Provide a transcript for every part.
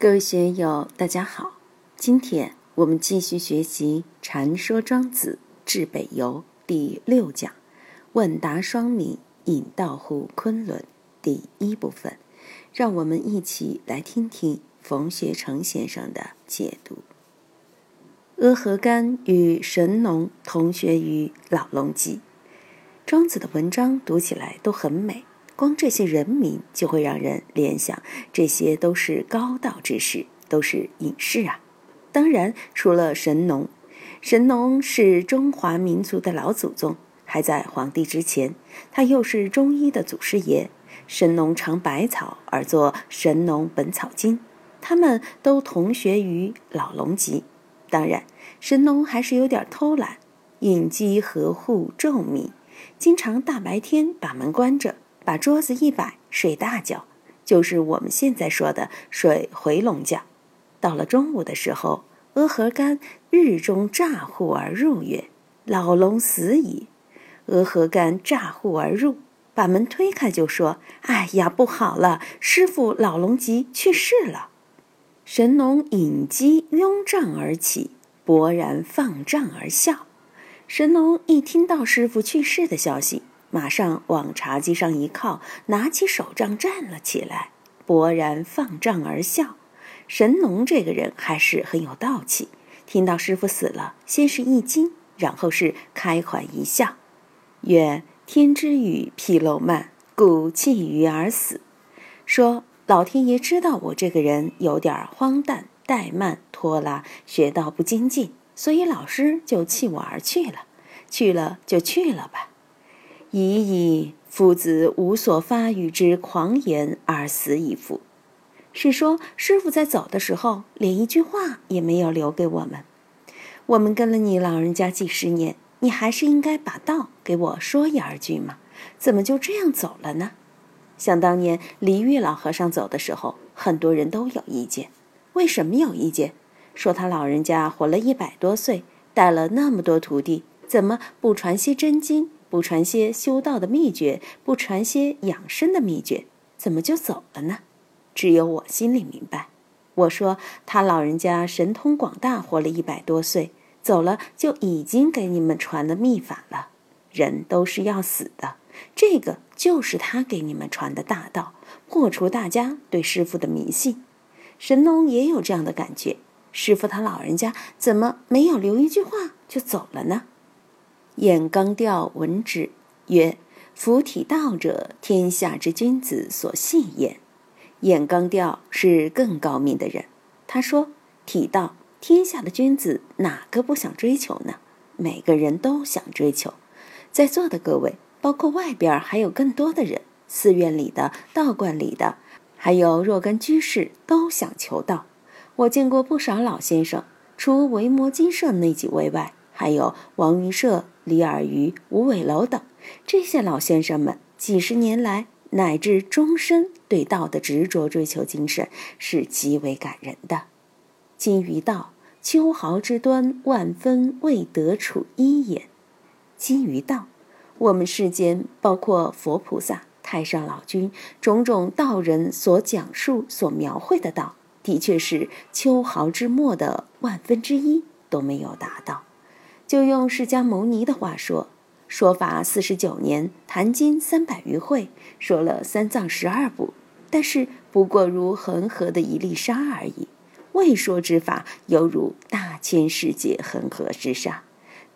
各位学友，大家好！今天我们继续学习《禅说庄子至北游》第六讲“问答双明，引道乎昆仑”第一部分。让我们一起来听听冯学成先生的解读。阿合干与神农同学于老龙记，庄子的文章读起来都很美。光这些人名就会让人联想，这些都是高道之士，都是隐士啊。当然，除了神农，神农是中华民族的老祖宗，还在皇帝之前，他又是中医的祖师爷。神农尝百草而作《神农本草经》，他们都同学于老龙集。当然，神农还是有点偷懒，隐机合户昼密，经常大白天把门关着。把桌子一摆，睡大觉，就是我们现在说的睡回笼觉。到了中午的时候，阿合干日中乍户而入，曰：“老龙死矣。”阿合干乍户而入，把门推开，就说：“哎呀，不好了，师傅老龙吉去世了。”神农引机拥帐而起，勃然放帐而笑。神农一听到师傅去世的消息。马上往茶几上一靠，拿起手杖站了起来，勃然放杖而笑。神农这个人还是很有道气，听到师傅死了，先是一惊，然后是开怀一笑，曰：“天之语披露慢，故弃于而死。”说老天爷知道我这个人有点荒诞、怠慢、拖拉，学道不精进，所以老师就弃我而去了。去了就去了吧。已矣，夫子无所发语之狂言而死矣夫。是说师傅在走的时候，连一句话也没有留给我们。我们跟了你老人家几十年，你还是应该把道给我说一二句嘛？怎么就这样走了呢？想当年李玉老和尚走的时候，很多人都有意见。为什么有意见？说他老人家活了一百多岁，带了那么多徒弟，怎么不传些真经？不传些修道的秘诀，不传些养生的秘诀，怎么就走了呢？只有我心里明白。我说他老人家神通广大，活了一百多岁，走了就已经给你们传了秘法了。人都是要死的，这个就是他给你们传的大道，破除大家对师傅的迷信。神农也有这样的感觉，师傅他老人家怎么没有留一句话就走了呢？晏刚调闻之，曰：“夫体道者，天下之君子所信也。”晏刚调是更高明的人，他说：“体道，天下的君子哪个不想追求呢？每个人都想追求。在座的各位，包括外边还有更多的人，寺院里的、道观里的，还有若干居士，都想求道。我见过不少老先生，除维摩金舍那几位外，还有王云社。”李尔虞、吴伟楼等这些老先生们，几十年来乃至终身对道的执着追求精神，是极为感人的。今于道，秋毫之端，万分未得处一也。今于道，我们世间包括佛菩萨、太上老君种种道人所讲述、所描绘的道，的确是秋毫之末的万分之一都没有达到。就用释迦牟尼的话说：“说法四十九年，谈经三百余会，说了三藏十二部，但是不过如恒河的一粒沙而已。未说之法，犹如大千世界恒河之沙。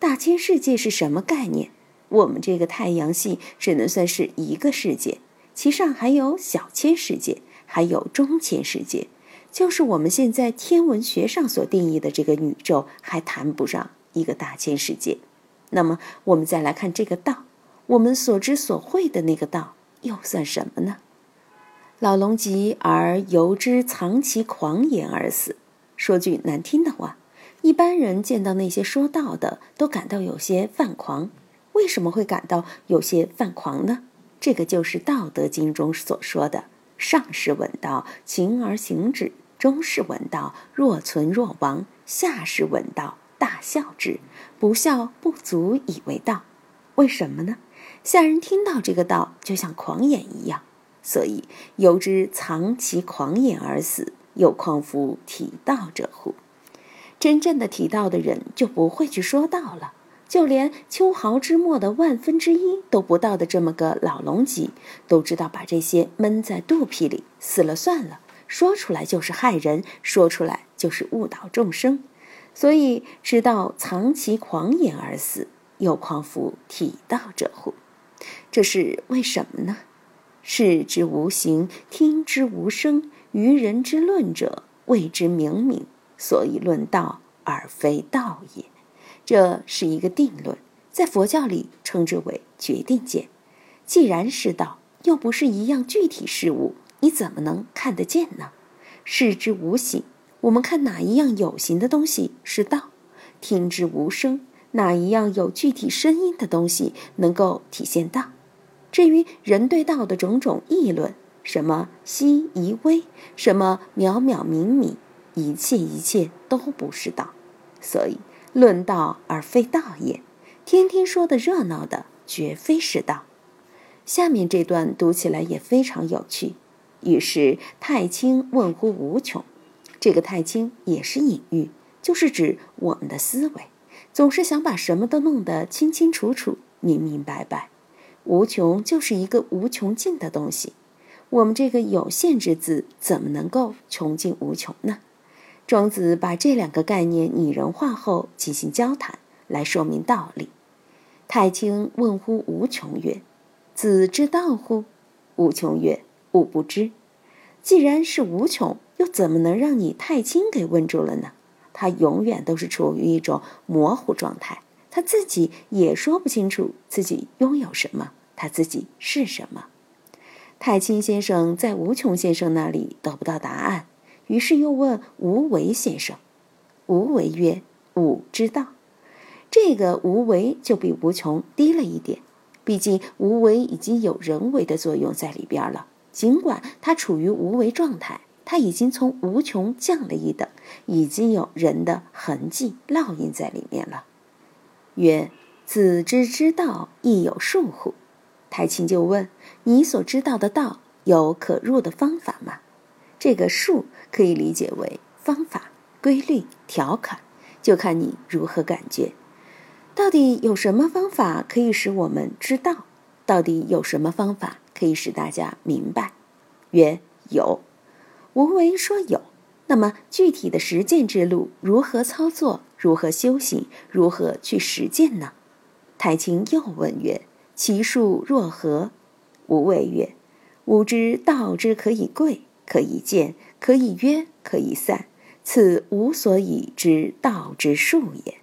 大千世界是什么概念？我们这个太阳系只能算是一个世界，其上还有小千世界，还有中千世界，就是我们现在天文学上所定义的这个宇宙，还谈不上。”一个大千世界，那么我们再来看这个道，我们所知所会的那个道又算什么呢？老龙疾而由之藏其狂言而死。说句难听的话，一般人见到那些说道的，都感到有些犯狂。为什么会感到有些犯狂呢？这个就是《道德经》中所说的：“上士闻道，勤而行之；中士闻道，若存若亡；下士闻道。”大笑之，不笑不足以为道。为什么呢？下人听到这个道，就像狂言一样，所以由之藏其狂言而死，又况夫体道者乎？真正的体道的人就不会去说道了。就连秋毫之末的万分之一都不到的这么个老龙脊，都知道把这些闷在肚皮里，死了算了。说出来就是害人，说出来就是误导众生。所以知道藏其狂言而死，又况夫体道者乎？这是为什么呢？视之无形，听之无声，愚人之论者谓之明明，所以论道而非道也。这是一个定论，在佛教里称之为决定见。既然是道，又不是一样具体事物，你怎么能看得见呢？视之无形，我们看哪一样有形的东西是道；听之无声，哪一样有具体声音的东西能够体现道？至于人对道的种种议论，什么稀夷微，什么渺渺冥冥，一切一切都不是道，所以。论道而非道也，天天说的热闹的，绝非是道。下面这段读起来也非常有趣。于是太清问乎无穷，这个太清也是隐喻，就是指我们的思维，总是想把什么都弄得清清楚楚、明明白白。无穷就是一个无穷尽的东西，我们这个有限之字，怎么能够穷尽无穷呢？庄子把这两个概念拟人化后进行交谈，来说明道理。太清问乎无穷曰：“子之道乎？”无穷曰：“吾不知。”既然是无穷，又怎么能让你太清给问住了呢？他永远都是处于一种模糊状态，他自己也说不清楚自己拥有什么，他自己是什么。太清先生在无穷先生那里得不到答案。于是又问无为先生，无为曰：“吾之道。”这个无为就比无穷低了一点，毕竟无为已经有人为的作用在里边了。尽管它处于无为状态，它已经从无穷降了一等，已经有人的痕迹烙印在里面了。曰：“子之之道亦有数乎？”太清就问：“你所知道的道有可入的方法吗？”这个术可以理解为方法、规律、条款，就看你如何感觉。到底有什么方法可以使我们知道？到底有什么方法可以使大家明白？曰有。无为说有，那么具体的实践之路如何操作？如何修行？如何去实践呢？太清又问曰：“其数若何？”无为曰：“吾知道之可以贵。”可以见，可以约，可以散，此无所以知道之术也。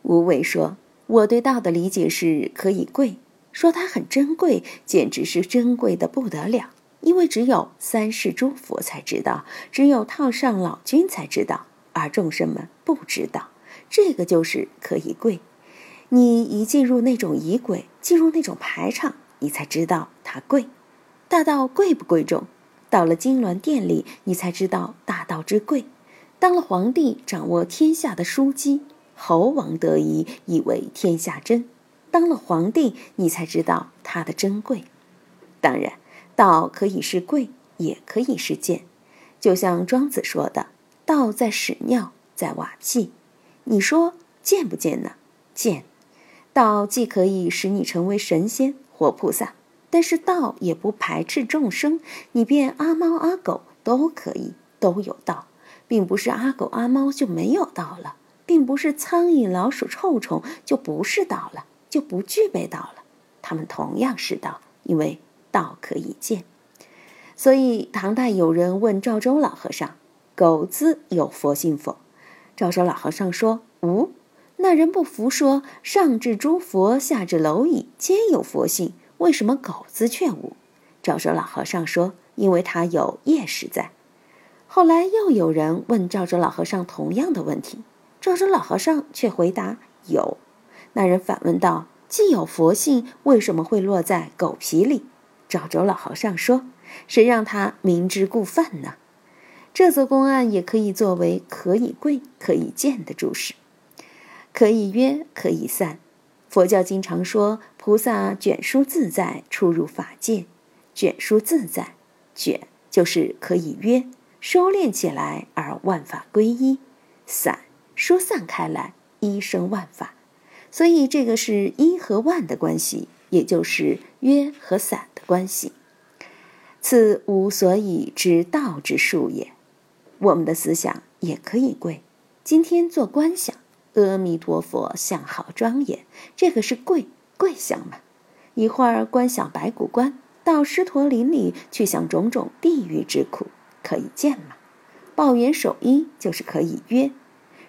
无为说：“我对道的理解是可以贵，说它很珍贵，简直是珍贵的不得了。因为只有三世诸佛才知道，只有太上老君才知道，而众生们不知道。这个就是可以贵。你一进入那种仪轨，进入那种排场，你才知道它贵。大道贵不贵重？”到了金銮殿里，你才知道大道之贵；当了皇帝，掌握天下的枢机，猴王得一，以为天下真。当了皇帝，你才知道它的珍贵。当然，道可以是贵，也可以是贱。就像庄子说的：“道在屎尿，在瓦器。”你说贱不贱呢？贱。道既可以使你成为神仙或菩萨。但是道也不排斥众生，你变阿猫阿狗都可以，都有道，并不是阿狗阿猫就没有道了，并不是苍蝇老鼠臭虫就不是道了，就不具备道了，他们同样是道，因为道可以见。所以唐代有人问赵州老和尚：“狗子有佛性否？”赵州老和尚说：“无。”那人不服说：“上至诸佛，下至蝼蚁，皆有佛性。”为什么狗子却无？赵州老和尚说：“因为他有业识在。”后来又有人问赵州老和尚同样的问题，赵州老和尚却回答：“有。”那人反问道：“既有佛性，为什么会落在狗皮里？”找着老和尚说：“谁让他明知故犯呢？”这则公案也可以作为可以贵可以见的注释，可以约可以散。佛教经常说菩萨卷舒自在出入法界，卷舒自在，卷就是可以约，收敛起来而万法归一；散疏散开来，一生万法。所以这个是一和万的关系，也就是约和散的关系。此无所以之道之术也。我们的思想也可以跪。今天做观想，阿弥陀佛像好庄严，这个是跪跪想嘛。一会儿观想白骨观，到狮驼林里去想种种地狱之苦，可以见嘛。抱元守一就是可以约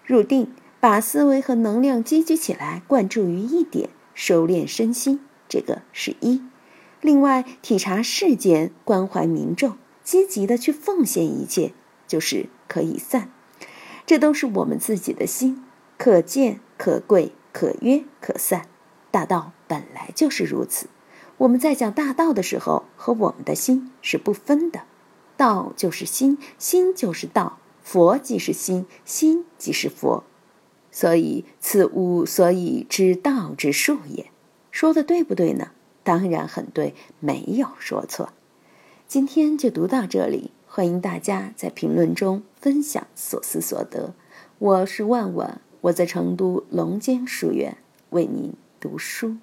入定。把思维和能量积聚起来，灌注于一点，收敛身心，这个是一。另外，体察世间，关怀民众，积极的去奉献一切，就是可以散。这都是我们自己的心，可见、可贵、可约、可散。大道本来就是如此。我们在讲大道的时候，和我们的心是不分的。道就是心，心就是道。佛即是心，心即是佛。所以，此物所以知道之术也。说的对不对呢？当然很对，没有说错。今天就读到这里，欢迎大家在评论中分享所思所得。我是万万，我在成都龙江书院为您读书。